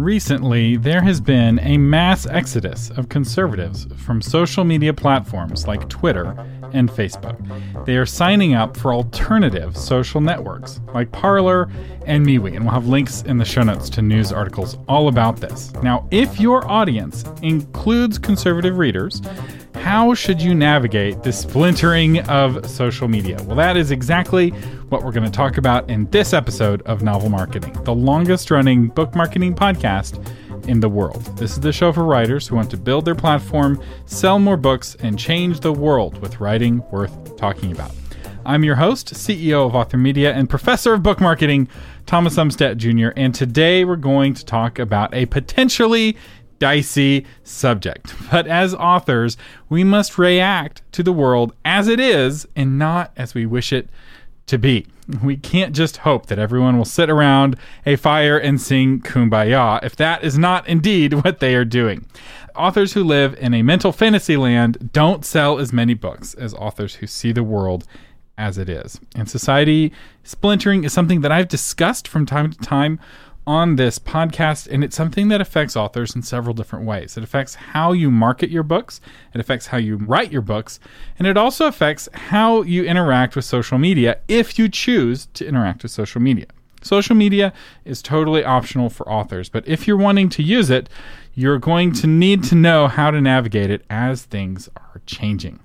Recently, there has been a mass exodus of conservatives from social media platforms like Twitter and Facebook. They are signing up for alternative social networks like Parler and MeWe, and we'll have links in the show notes to news articles all about this. Now, if your audience includes conservative readers, how should you navigate the splintering of social media? Well, that is exactly what we're going to talk about in this episode of Novel Marketing, the longest running book marketing podcast in the world. This is the show for writers who want to build their platform, sell more books, and change the world with writing worth talking about. I'm your host, CEO of Author Media, and professor of book marketing, Thomas Umstattd Jr., and today we're going to talk about a potentially dicey subject. But as authors, we must react to the world as it is and not as we wish it to be. We can't just hope that everyone will sit around a fire and sing kumbaya if that is not indeed what they are doing. Authors who live in a mental fantasy land don't sell as many books as authors who see the world as it is. And society splintering is something that I've discussed from time to time on this podcast, and it's something that affects authors in several different ways. It affects how you market your books, it affects how you write your books, and it also affects how you interact with social media if you choose to interact with social media. Social media is totally optional for authors, but if you're wanting to use it, you're going to need to know how to navigate it as things are changing.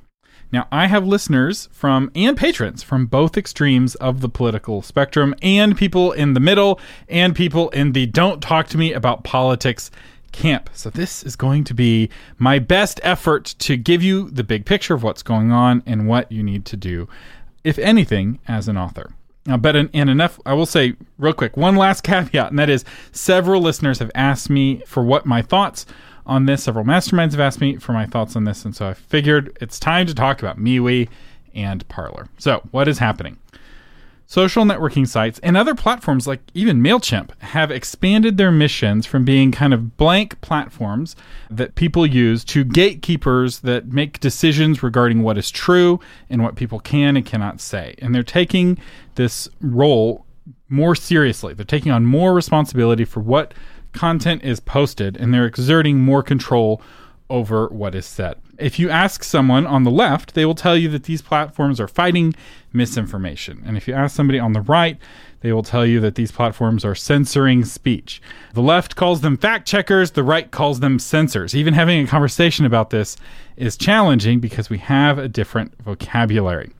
Now, I have listeners from and patrons from both extremes of the political spectrum, and people in the middle, and people in the don't talk to me about politics camp. So, this is going to be my best effort to give you the big picture of what's going on and what you need to do, if anything, as an author. Now, but in, in, enough, I will say real quick one last caveat, and that is several listeners have asked me for what my thoughts on this. Several masterminds have asked me for my thoughts on this, and so I figured it's time to talk about MeWe and Parler. So, what is happening? Social networking sites and other platforms like even MailChimp have expanded their missions from being kind of blank platforms that people use to gatekeepers that make decisions regarding what is true and what people can and cannot say. And they're taking this role more seriously. They're taking on more responsibility for what content is posted and they're exerting more control over what is said. If you ask someone on the left, they will tell you that these platforms are fighting misinformation. And if you ask somebody on the right, they will tell you that these platforms are censoring speech. The left calls them fact checkers, the right calls them censors. Even having a conversation about this is challenging because we have a different vocabulary.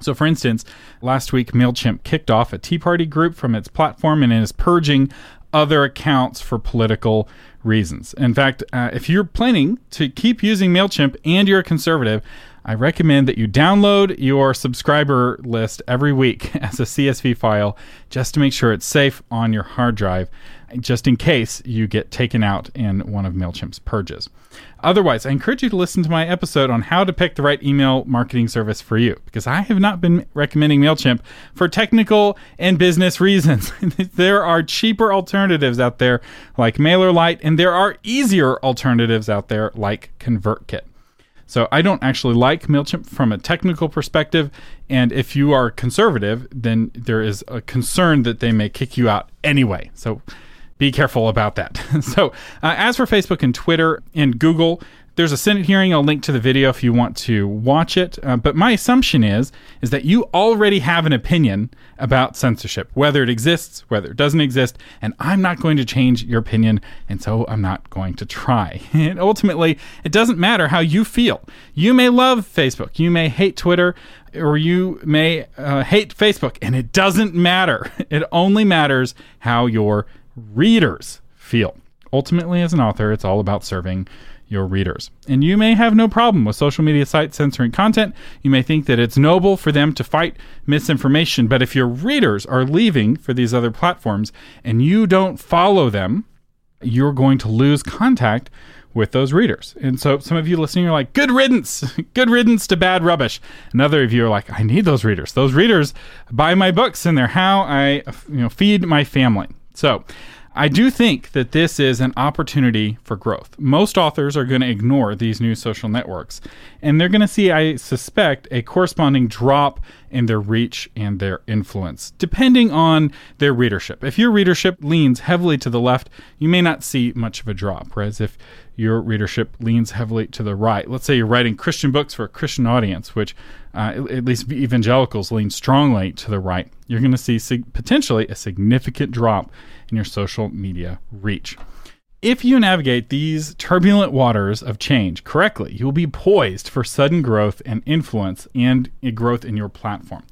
So, for instance, last week MailChimp kicked off a Tea Party group from its platform and is purging other accounts for political reasons. In fact, uh, if you're planning to keep using MailChimp and you're a conservative, I recommend that you download your subscriber list every week as a CSV file just to make sure it's safe on your hard drive, just in case you get taken out in one of MailChimp's purges. Otherwise, I encourage you to listen to my episode on how to pick the right email marketing service for you, because I have not been recommending MailChimp for technical and business reasons. there are cheaper alternatives out there like MailerLite, and there are easier alternatives out there like ConvertKit. So I don't actually like MailChimp from a technical perspective. And if you are conservative, then there is a concern that they may kick you out anyway. So be careful about that. so, uh, as for Facebook and Twitter and Google, there's a Senate hearing. I'll link to the video if you want to watch it. Uh, but my assumption is is that you already have an opinion about censorship, whether it exists, whether it doesn't exist, and I'm not going to change your opinion, and so I'm not going to try. and ultimately, it doesn't matter how you feel. You may love Facebook, you may hate Twitter, or you may uh, hate Facebook, and it doesn't matter. It only matters how your readers feel. Ultimately, as an author, it's all about serving your readers. And you may have no problem with social media sites censoring content. You may think that it's noble for them to fight misinformation. But if your readers are leaving for these other platforms and you don't follow them, you're going to lose contact with those readers. And so some of you listening are like, good riddance, good riddance to bad rubbish. And other of you are like, I need those readers. Those readers buy my books and they're how I you know feed my family. So I do think that this is an opportunity for growth. Most authors are going to ignore these new social networks, and they're going to see, I suspect, a corresponding drop in their reach and their influence, depending on their readership. If your readership leans heavily to the left, you may not see much of a drop. Whereas if your readership leans heavily to the right, let's say you're writing Christian books for a Christian audience, which uh, at least evangelicals lean strongly to the right, you're going to see sig- potentially a significant drop in your social media reach. If you navigate these turbulent waters of change correctly, you will be poised for sudden growth and influence and growth in your platform.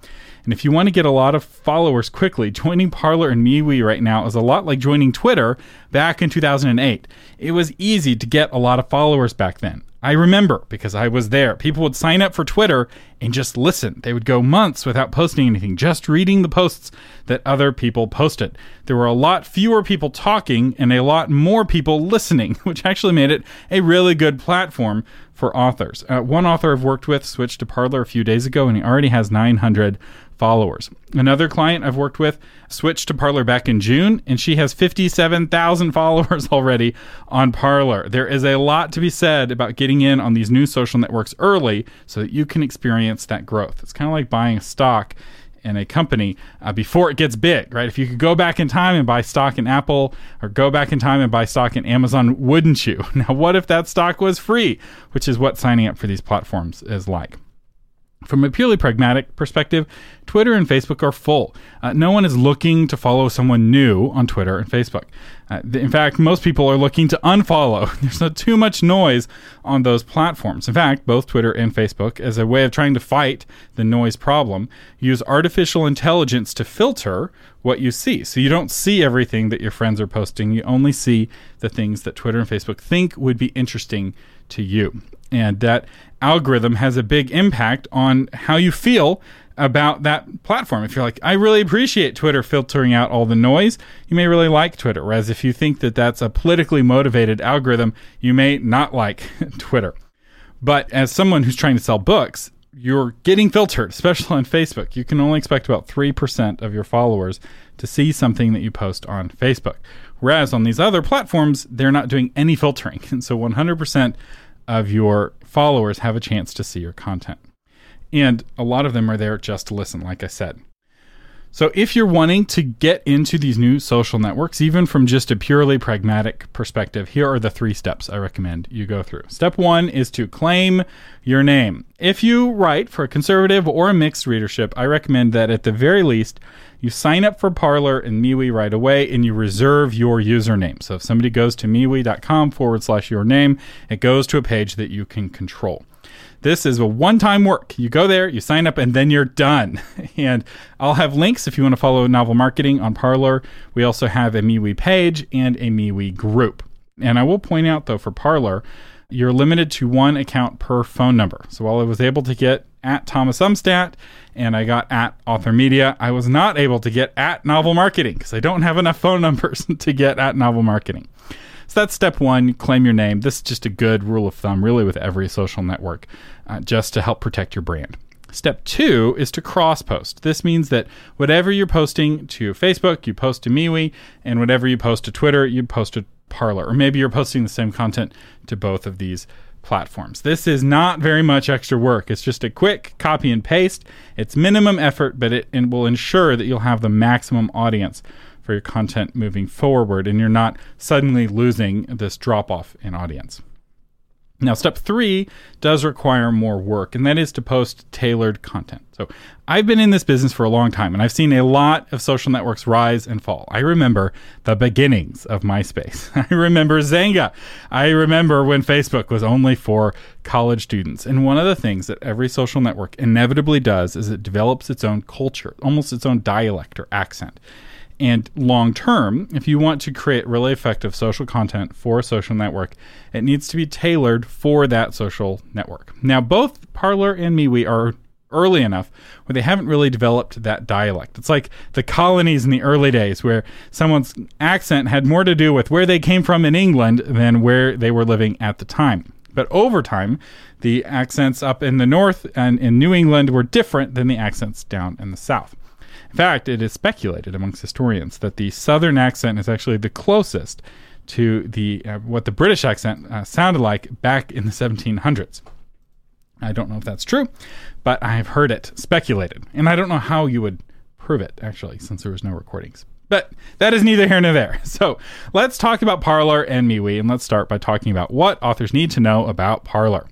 And if you want to get a lot of followers quickly, joining Parler and MeWe right now is a lot like joining Twitter back in 2008. It was easy to get a lot of followers back then. I remember because I was there. People would sign up for Twitter and just listen. They would go months without posting anything, just reading the posts that other people posted. There were a lot fewer people talking and a lot more people listening, which actually made it a really good platform for authors. Uh, one author I've worked with switched to Parler a few days ago and he already has 900 followers. Another client I've worked with switched to Parler back in June, and she has 57,000 followers already on Parler. There is a lot to be said about getting in on these new social networks early so that you can experience that growth. It's kind of like buying stock in a company uh, before it gets big, right? If you could go back in time and buy stock in Apple or go back in time and buy stock in Amazon, wouldn't you? Now, what if that stock was free, which is what signing up for these platforms is like? From a purely pragmatic perspective, Twitter and Facebook are full. Uh, no one is looking to follow someone new on Twitter and Facebook. Uh, in fact, most people are looking to unfollow. There's not too much noise on those platforms. In fact, both Twitter and Facebook, as a way of trying to fight the noise problem, use artificial intelligence to filter what you see. So you don't see everything that your friends are posting. You only see the things that Twitter and Facebook think would be interesting to you. And that algorithm has a big impact on how you feel about that platform. If you're like, I really appreciate Twitter filtering out all the noise, you may really like Twitter. Whereas if you think that that's a politically motivated algorithm, you may not like Twitter. But as someone who's trying to sell books, you're getting filtered, especially on Facebook. You can only expect about 3% of your followers to see something that you post on Facebook. Whereas on these other platforms, they're not doing any filtering. And so 100% of your followers have a chance to see your content. And a lot of them are there just to listen, like I said. So, if you're wanting to get into these new social networks, even from just a purely pragmatic perspective, here are the three steps I recommend you go through. Step one is to claim your name. If you write for a conservative or a mixed readership, I recommend that at the very least, you sign up for Parler and MeWe right away and you reserve your username. So, if somebody goes to MeWe.com forward slash your name, it goes to a page that you can control. This is a one time work. You go there, you sign up, and then you're done. and I'll have links if you want to follow Novel Marketing on Parler. We also have a MeWe page and a MeWe group. And I will point out, though, for Parler, you're limited to one account per phone number. So while I was able to get at Thomas Umstattd and I got at Author Media, I was not able to get at Novel Marketing because I don't have enough phone numbers to get at Novel Marketing. That's step one claim your name. This is just a good rule of thumb, really, with every social network, uh, just to help protect your brand. Step two is to cross post. This means that whatever you're posting to Facebook, you post to MeWe, and whatever you post to Twitter, you post to Parler. Or maybe you're posting the same content to both of these platforms. This is not very much extra work. It's just a quick copy and paste. It's minimum effort, but it will ensure that you'll have the maximum audience for your content moving forward and you're not suddenly losing this drop off in audience. Now, step three does require more work, and that is to post tailored content. So, I've been in this business for a long time, and I've seen a lot of social networks rise and fall. I remember the beginnings of MySpace. I remember Xanga. I remember when Facebook was only for college students. And one of the things that every social network inevitably does is it develops its own culture, almost its own dialect or accent. And long term, if you want to create really effective social content for a social network, it needs to be tailored for that social network. Now, both Parler and MeWe are early enough where they haven't really developed that dialect. It's like the colonies in the early days where someone's accent had more to do with where they came from in England than where they were living at the time. But over time, the accents up in the north and in New England were different than the accents down in the south. In fact, it is speculated amongst historians that the Southern accent is actually the closest to the uh, what the British accent uh, sounded like back in the 1700s. I don't know if that's true, but I have heard it speculated. And I don't know how you would prove it, actually, since there was no recordings. But that is neither here nor there. So let's talk about Parler and MeWe, and let's start by talking about what authors need to know about Parler.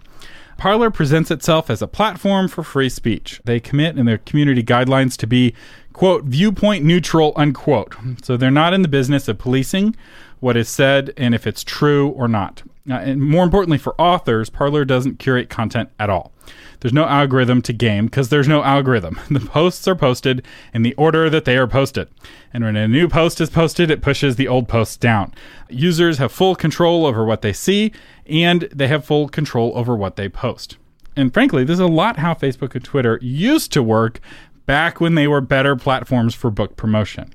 Parler presents itself as a platform for free speech. They commit in their community guidelines to be, quote, viewpoint neutral, unquote. So they're not in the business of policing what is said and if it's true or not. Uh, and more importantly, for authors, Parler doesn't curate content at all. There's no algorithm to game because there's no algorithm. The posts are posted in the order that they are posted. And when a new post is posted, it pushes the old posts down. Users have full control over what they see and they have full control over what they post. And frankly, this is a lot how Facebook and Twitter used to work back when they were better platforms for book promotion.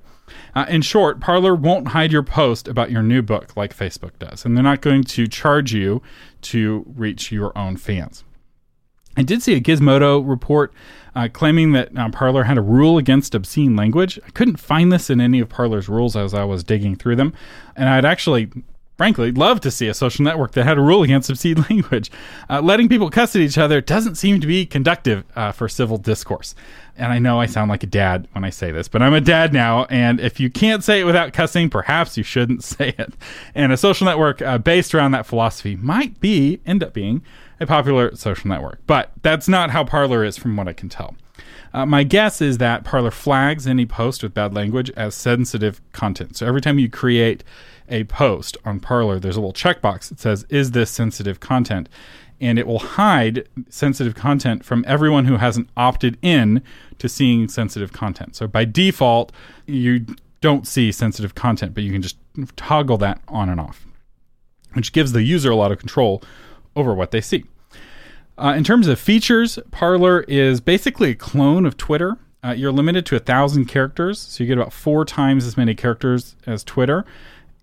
Uh, in short, Parler won't hide your post about your new book like Facebook does, and they're not going to charge you to reach your own fans. I did see a Gizmodo report uh, claiming that uh, Parler had a rule against obscene language. I couldn't find this in any of Parler's rules as I was digging through them, and I'd actually frankly, love to see a social network that had a rule against obscene language. Uh, letting people cuss at each other doesn't seem to be conductive uh, for civil discourse. And I know I sound like a dad when I say this, but I'm a dad now. And if you can't say it without cussing, perhaps you shouldn't say it. And a social network uh, based around that philosophy might be, end up being, a popular social network. But that's not how Parler is, from what I can tell. Uh, my guess is that Parler flags any post with bad language as sensitive content. So every time you create a post on Parler, there's a little checkbox that says, Is this sensitive content? And it will hide sensitive content from everyone who hasn't opted in to seeing sensitive content. So by default, you don't see sensitive content, but you can just toggle that on and off, which gives the user a lot of control over what they see. Uh, in terms of features, Parler is basically a clone of Twitter. Uh, you're limited to a thousand characters, so you get about four times as many characters as Twitter.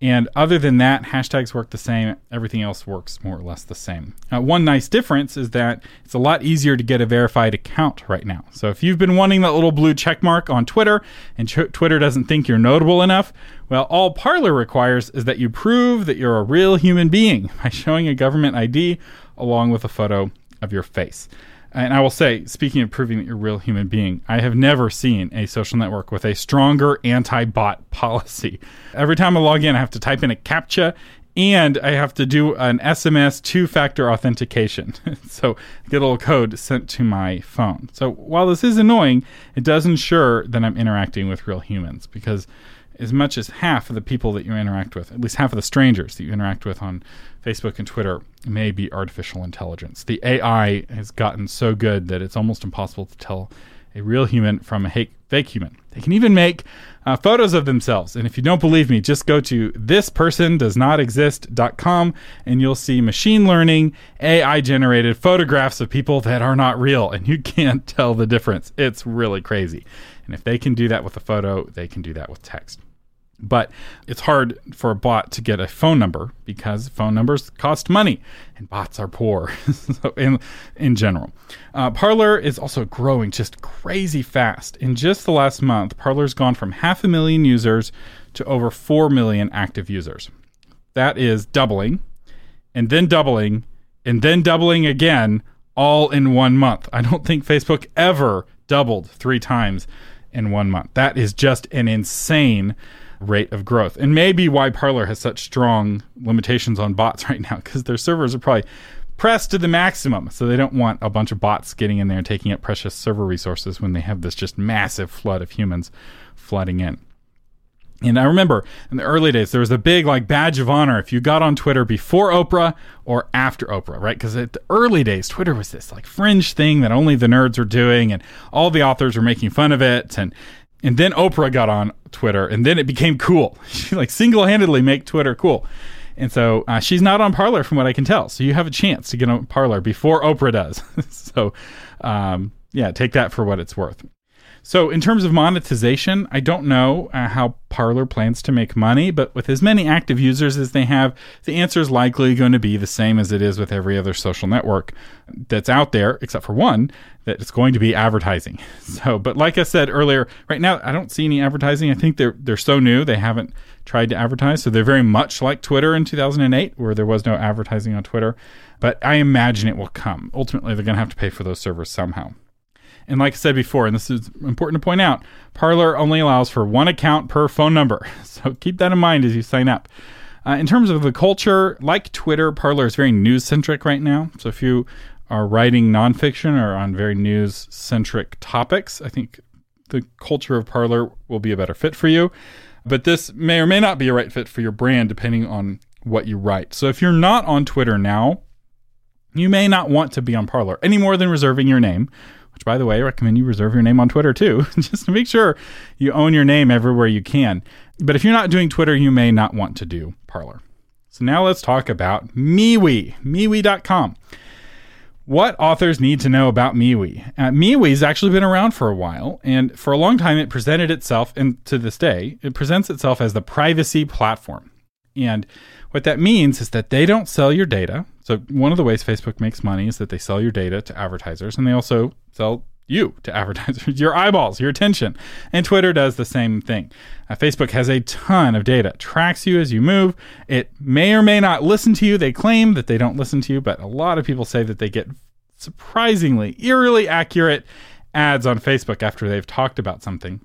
And other than that, hashtags work the same. Everything else works more or less the same. Uh, one nice difference is that it's a lot easier to get a verified account right now. So if you've been wanting that little blue check mark on Twitter and ch- Twitter doesn't think you're notable enough, well, all Parler requires is that you prove that you're a real human being by showing a government ID along with a photo of your face. And I will say, speaking of proving that you're a real human being, I have never seen a social network with a stronger anti bot policy. Every time I log in, I have to type in a CAPTCHA and I have to do an SMS two factor authentication. so get a little code sent to my phone. So while this is annoying, it does ensure that I'm interacting with real humans because as much as half of the people that you interact with, at least half of the strangers that you interact with on Facebook and Twitter may be artificial intelligence. The AI has gotten so good that it's almost impossible to tell a real human from a fake human. They can even make uh, photos of themselves. And if you don't believe me, just go to thispersondoesnotexist.com and you'll see machine learning, AI generated photographs of people that are not real. And you can't tell the difference. It's really crazy. And if they can do that with a photo, they can do that with text. But it's hard for a bot to get a phone number because phone numbers cost money and bots are poor so in, in general. Uh, Parler is also growing just crazy fast. In just the last month, Parler's gone from half a million users to over 4 million active users. That is doubling and then doubling and then doubling again all in one month. I don't think Facebook ever doubled three times in one month. That is just an insane rate of growth. And maybe why Parler has such strong limitations on bots right now, because their servers are probably pressed to the maximum. So they don't want a bunch of bots getting in there and taking up precious server resources when they have this just massive flood of humans flooding in. And I remember in the early days, there was a big like badge of honor if you got on Twitter before Oprah or after Oprah, right? Because at the early days, Twitter was this like fringe thing that only the nerds were doing, and all the authors were making fun of it. And and then Oprah got on Twitter, and then it became cool. She like single handedly make Twitter cool. And so uh, she's not on Parler, from what I can tell. So you have a chance to get on Parler before Oprah does. so um, yeah, take that for what it's worth. So, in terms of monetization, I don't know uh, how Parler plans to make money, but with as many active users as they have, the answer is likely going to be the same as it is with every other social network that's out there, except for one, that it's going to be advertising. So, but like I said earlier, right now I don't see any advertising. I think they're they're so new they haven't tried to advertise. So they're very much like Twitter in 2008, where there was no advertising on Twitter. But I imagine it will come. Ultimately, they're going to have to pay for those servers somehow. And like I said before, and this is important to point out, Parler only allows for one account per phone number. So keep that in mind as you sign up. Uh, in terms of the culture, like Twitter, Parler is very news centric right now. So if you are writing nonfiction or on very news centric topics, I think the culture of Parler will be a better fit for you. But this may or may not be a right fit for your brand depending on what you write. So if you're not on Twitter now, you may not want to be on Parler any more than reserving your name which by the way, I recommend you reserve your name on Twitter too, just to make sure you own your name everywhere you can. But if you're not doing Twitter, you may not want to do Parler. So now let's talk about MeWe, MeWe.com. What authors need to know about MeWe? Uh, MeWe's actually been around for a while, and for a long time it presented itself, and to this day, it presents itself as the privacy platform. And what that means is that they don't sell your data. So one of the ways Facebook makes money is that they sell your data to advertisers and they also sell you to advertisers, your eyeballs, your attention. And Twitter does the same thing. Uh, Facebook has a ton of data, tracks you as you move. It may or may not listen to you. They claim that they don't listen to you, but a lot of people say that they get surprisingly, eerily accurate ads on Facebook after they've talked about something.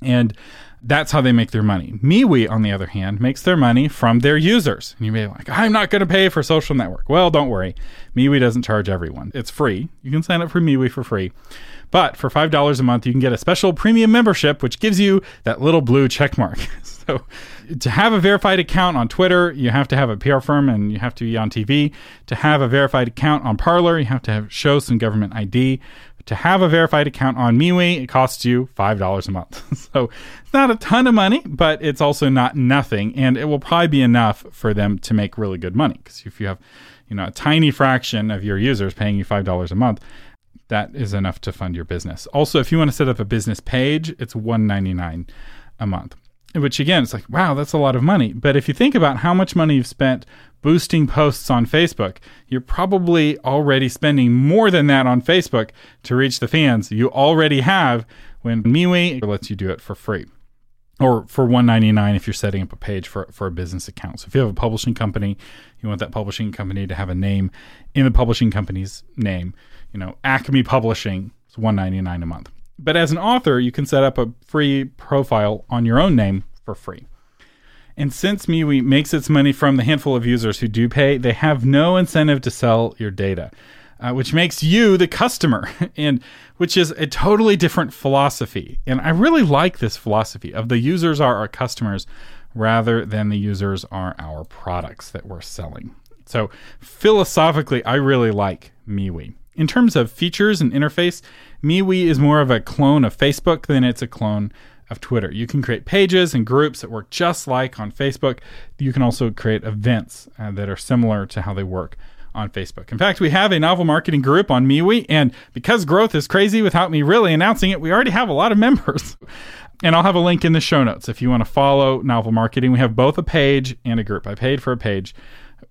And that's how they make their money. MeWe, on the other hand, makes their money from their users. And you may be like, I'm not going to pay for social network. Well, don't worry. MeWe doesn't charge everyone. It's free. You can sign up for MeWe for free. But for $5 a month, you can get a special premium membership, which gives you that little blue check mark. so to have a verified account on Twitter, you have to have a PR firm and you have to be on TV. To have a verified account on Parler, you have to have, show some government ID to have a verified account on MeWe, it costs you $5 a month. so it's not a ton of money, but it's also not nothing. And it will probably be enough for them to make really good money. Because if you have, you know, a tiny fraction of your users paying you $5 a month, that is enough to fund your business. Also, if you want to set up a business page, it's $1.99 a month. Which again, it's like, wow, that's a lot of money. But if you think about how much money you've spent boosting posts on Facebook, you're probably already spending more than that on Facebook to reach the fans you already have when MeWe lets you do it for free. Or for $1.99 if you're setting up a page for, for a business account. So if you have a publishing company, you want that publishing company to have a name in the publishing company's name. You know, Acme Publishing is $1.99 a month. But as an author, you can set up a free profile on your own name for free. And since MeWe makes its money from the handful of users who do pay, they have no incentive to sell your data, uh, which makes you the customer, and which is a totally different philosophy. And I really like this philosophy of the users are our customers rather than the users are our products that we're selling. So philosophically, I really like MeWe. In terms of features and interface, MeWe is more of a clone of Facebook than it's a clone of Twitter. You can create pages and groups that work just like on Facebook. You can also create events uh, that are similar to how they work on Facebook. In fact, we have a novel marketing group on MeWe, and because growth is crazy without me really announcing it, we already have a lot of members. and I'll have a link in the show notes if you want to follow novel marketing. We have both a page and a group. I paid for a page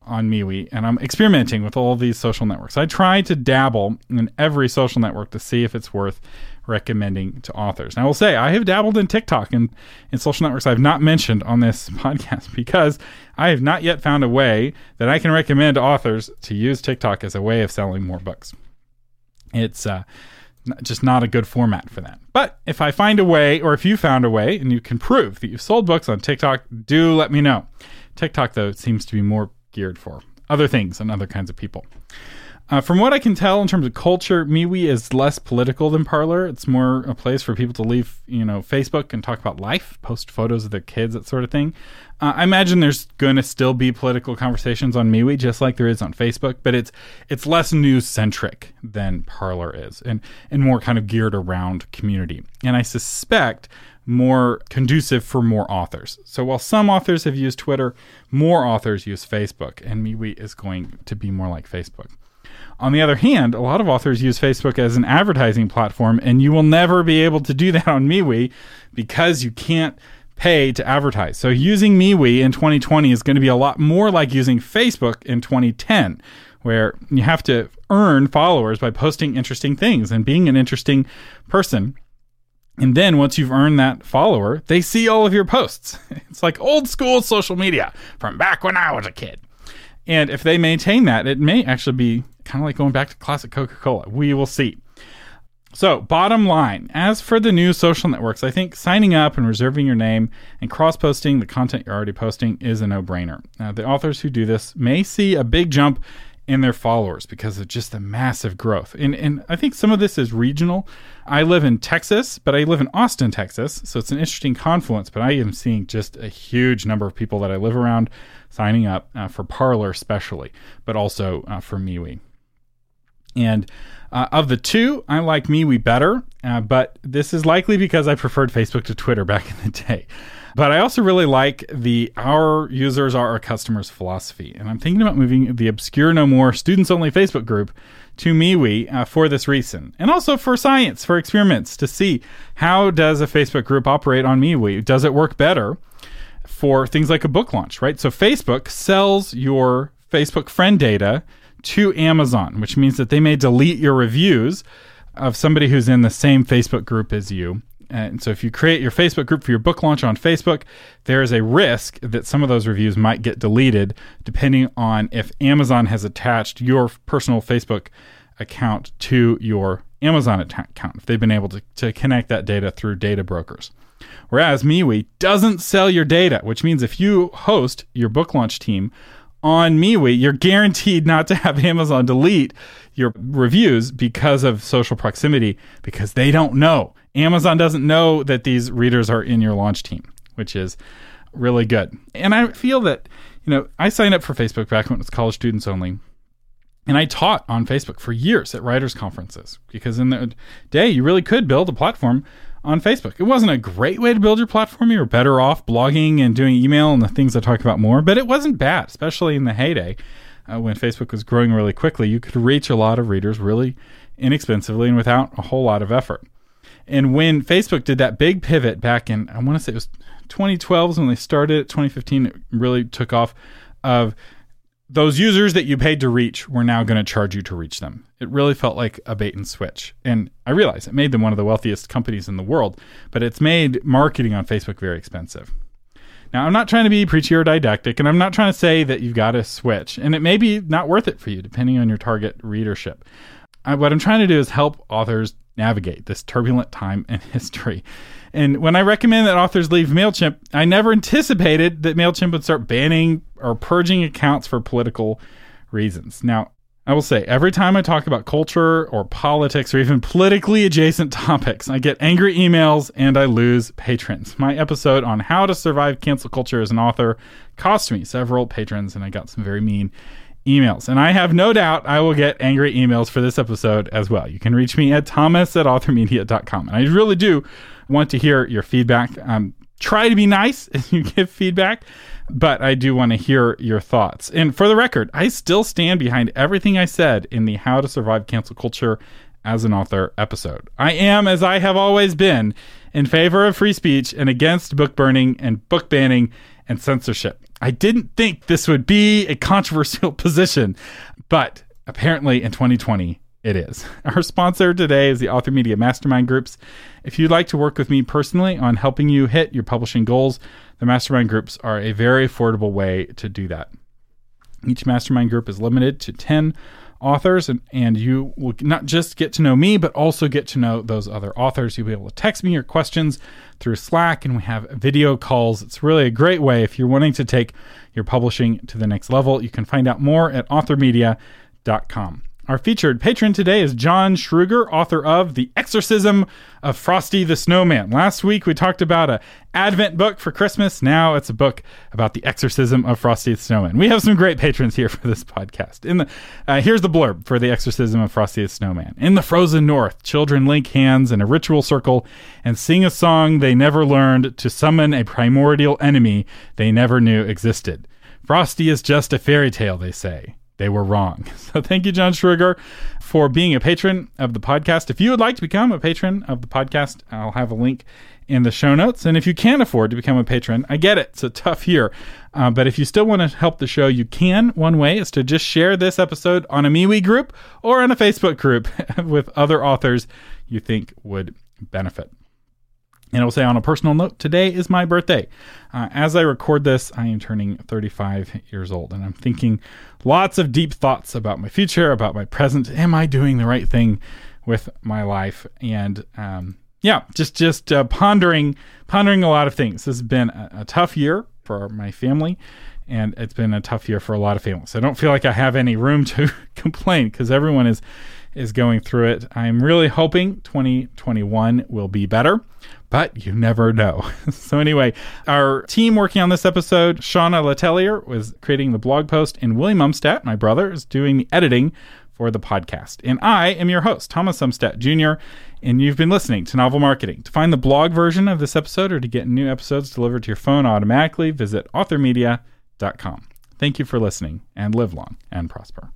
on MeWe, and I'm experimenting with all these social networks. I try to dabble in every social network to see if it's worth recommending to authors. And I will say, I have dabbled in TikTok and in social networks I've not mentioned on this podcast because I have not yet found a way that I can recommend authors to use TikTok as a way of selling more books. It's uh, just not a good format for that. But if I find a way, or if you found a way and you can prove that you've sold books on TikTok, do let me know. TikTok, though, seems to be more geared for other things and other kinds of people. Uh, from what I can tell in terms of culture, MeWe is less political than Parler. It's more a place for people to leave, you know, Facebook and talk about life, post photos of their kids, that sort of thing. Uh, I imagine there's going to still be political conversations on MeWe, just like there is on Facebook, but it's it's less news centric than Parler is, and and more kind of geared around community. And I suspect more conducive for more authors. So while some authors have used Twitter, more authors use Facebook, and MeWe is going to be more like Facebook. On the other hand, a lot of authors use Facebook as an advertising platform, and you will never be able to do that on MeWe because you can't pay to advertise. So using MeWe in 2020 is going to be a lot more like using Facebook in 2010, where you have to earn followers by posting interesting things and being an interesting person. And then once you've earned that follower, they see all of your posts. It's like old school social media from back when I was a kid. And if they maintain that, it may actually be kind of like going back to classic Coca Cola. We will see. So, bottom line, as for the new social networks, I think signing up and reserving your name and cross posting the content you're already posting is a no brainer. Now, the authors who do this may see a big jump in their followers because of just the massive growth. And, and I think some of this is regional. I live in Texas, but I live in Austin, Texas. So it's an interesting confluence. But I am seeing just a huge number of people that I live around signing up uh, for Parler, especially, but also uh, for MeWe. And uh, of the two, I like MeWe better, uh, but this is likely because I preferred Facebook to Twitter back in the day. But I also really like the our users are our customers philosophy. And I'm thinking about moving the Obscure No More students only Facebook group to MeWe uh, for this reason. And also for science, for experiments to see how does a Facebook group operate on MeWe? Does it work better for things like a book launch, right? So Facebook sells your Facebook friend data to Amazon, which means that they may delete your reviews of somebody who's in the same Facebook group as you. And so if you create your Facebook group for your book launch on Facebook, there is a risk that some of those reviews might get deleted depending on if Amazon has attached your personal Facebook account to your Amazon account, if they've been able to, to connect that data through data brokers. Whereas MeWe doesn't sell your data, which means if you host your book launch team on MeWe, you're guaranteed not to have Amazon delete your reviews because of social proximity because they don't know. Amazon doesn't know that these readers are in your launch team, which is really good. And I feel that, you know, I signed up for Facebook back when it was college students only. And I taught on Facebook for years at writers' conferences because in the day you really could build a platform on Facebook. It wasn't a great way to build your platform. You were better off blogging and doing email and the things I talk about more, but it wasn't bad, especially in the heyday uh, when Facebook was growing really quickly. You could reach a lot of readers really inexpensively and without a whole lot of effort. And when Facebook did that big pivot back in, I want to say it was 2012 when they started, 2015, it really took off of those users that you paid to reach were now going to charge you to reach them. It really felt like a bait and switch. And I realize it made them one of the wealthiest companies in the world, but it's made marketing on Facebook very expensive. Now, I'm not trying to be preachy or didactic, and I'm not trying to say that you've got to switch, and it may be not worth it for you depending on your target readership. I, what I'm trying to do is help authors navigate this turbulent time in history. And when I recommend that authors leave MailChimp, I never anticipated that MailChimp would start banning or purging accounts for political reasons. Now, I will say, every time I talk about culture or politics or even politically adjacent topics, I get angry emails and I lose patrons. My episode on how to survive cancel culture as an author cost me several patrons, and I got some very mean emails. And I have no doubt I will get angry emails for this episode as well. You can reach me at thomas at authormedia.com. And I really do want to hear your feedback. Um, try to be nice as you give feedback but I do want to hear your thoughts. And for the record, I still stand behind everything I said in the How to Survive Cancel Culture as an Author episode. I am, as I have always been, in favor of free speech and against book burning and book banning and censorship. I didn't think this would be a controversial position, but apparently in 2020, it is. Our sponsor today is the Author Media Mastermind Groups. If you'd like to work with me personally on helping you hit your publishing goals, the mastermind groups are a very affordable way to do that. Each mastermind group is limited to 10 authors, and, and you will not just get to know me, but also get to know those other authors. You'll be able to text me your questions through Slack, and we have video calls. It's really a great way if you're wanting to take your publishing to the next level. You can find out more at authormedia.com. Our featured patron today is John Schruger, author of The Exorcism of Frosty the Snowman. Last week we talked about a Advent book for Christmas. Now it's a book about the exorcism of Frosty the Snowman. We have some great patrons here for this podcast. In the uh, here's the blurb for the exorcism of Frosty the Snowman. In the frozen north, children link hands in a ritual circle and sing a song they never learned to summon a primordial enemy they never knew existed. Frosty is just a fairy tale, they say. They were wrong. So thank you, John Schruger, for being a patron of the podcast. If you would like to become a patron of the podcast, I'll have a link in the show notes. And if you can't afford to become a patron, I get it. It's a tough year. Uh, but if you still want to help the show, you can. One way is to just share this episode on a MeWe group or on a Facebook group with other authors you think would benefit. And I will say on a personal note, today is my birthday. Uh, as I record this, I am turning 35 years old, and I'm thinking lots of deep thoughts about my future, about my present. Am I doing the right thing with my life? And um, yeah, just just uh, pondering pondering a lot of things. This has been a, a tough year for my family, and it's been a tough year for a lot of families. I don't feel like I have any room to complain because everyone is is going through it. I'm really hoping 2021 will be better, but you never know. so, anyway, our team working on this episode, Shauna Letelier was creating the blog post, and William Umstattd, my brother, is doing the editing for the podcast. And I am your host, Thomas Umstattd Jr., and you've been listening to Novel Marketing. To find the blog version of this episode or to get new episodes delivered to your phone automatically, visit authormedia.com. Thank you for listening, and live long and prosper.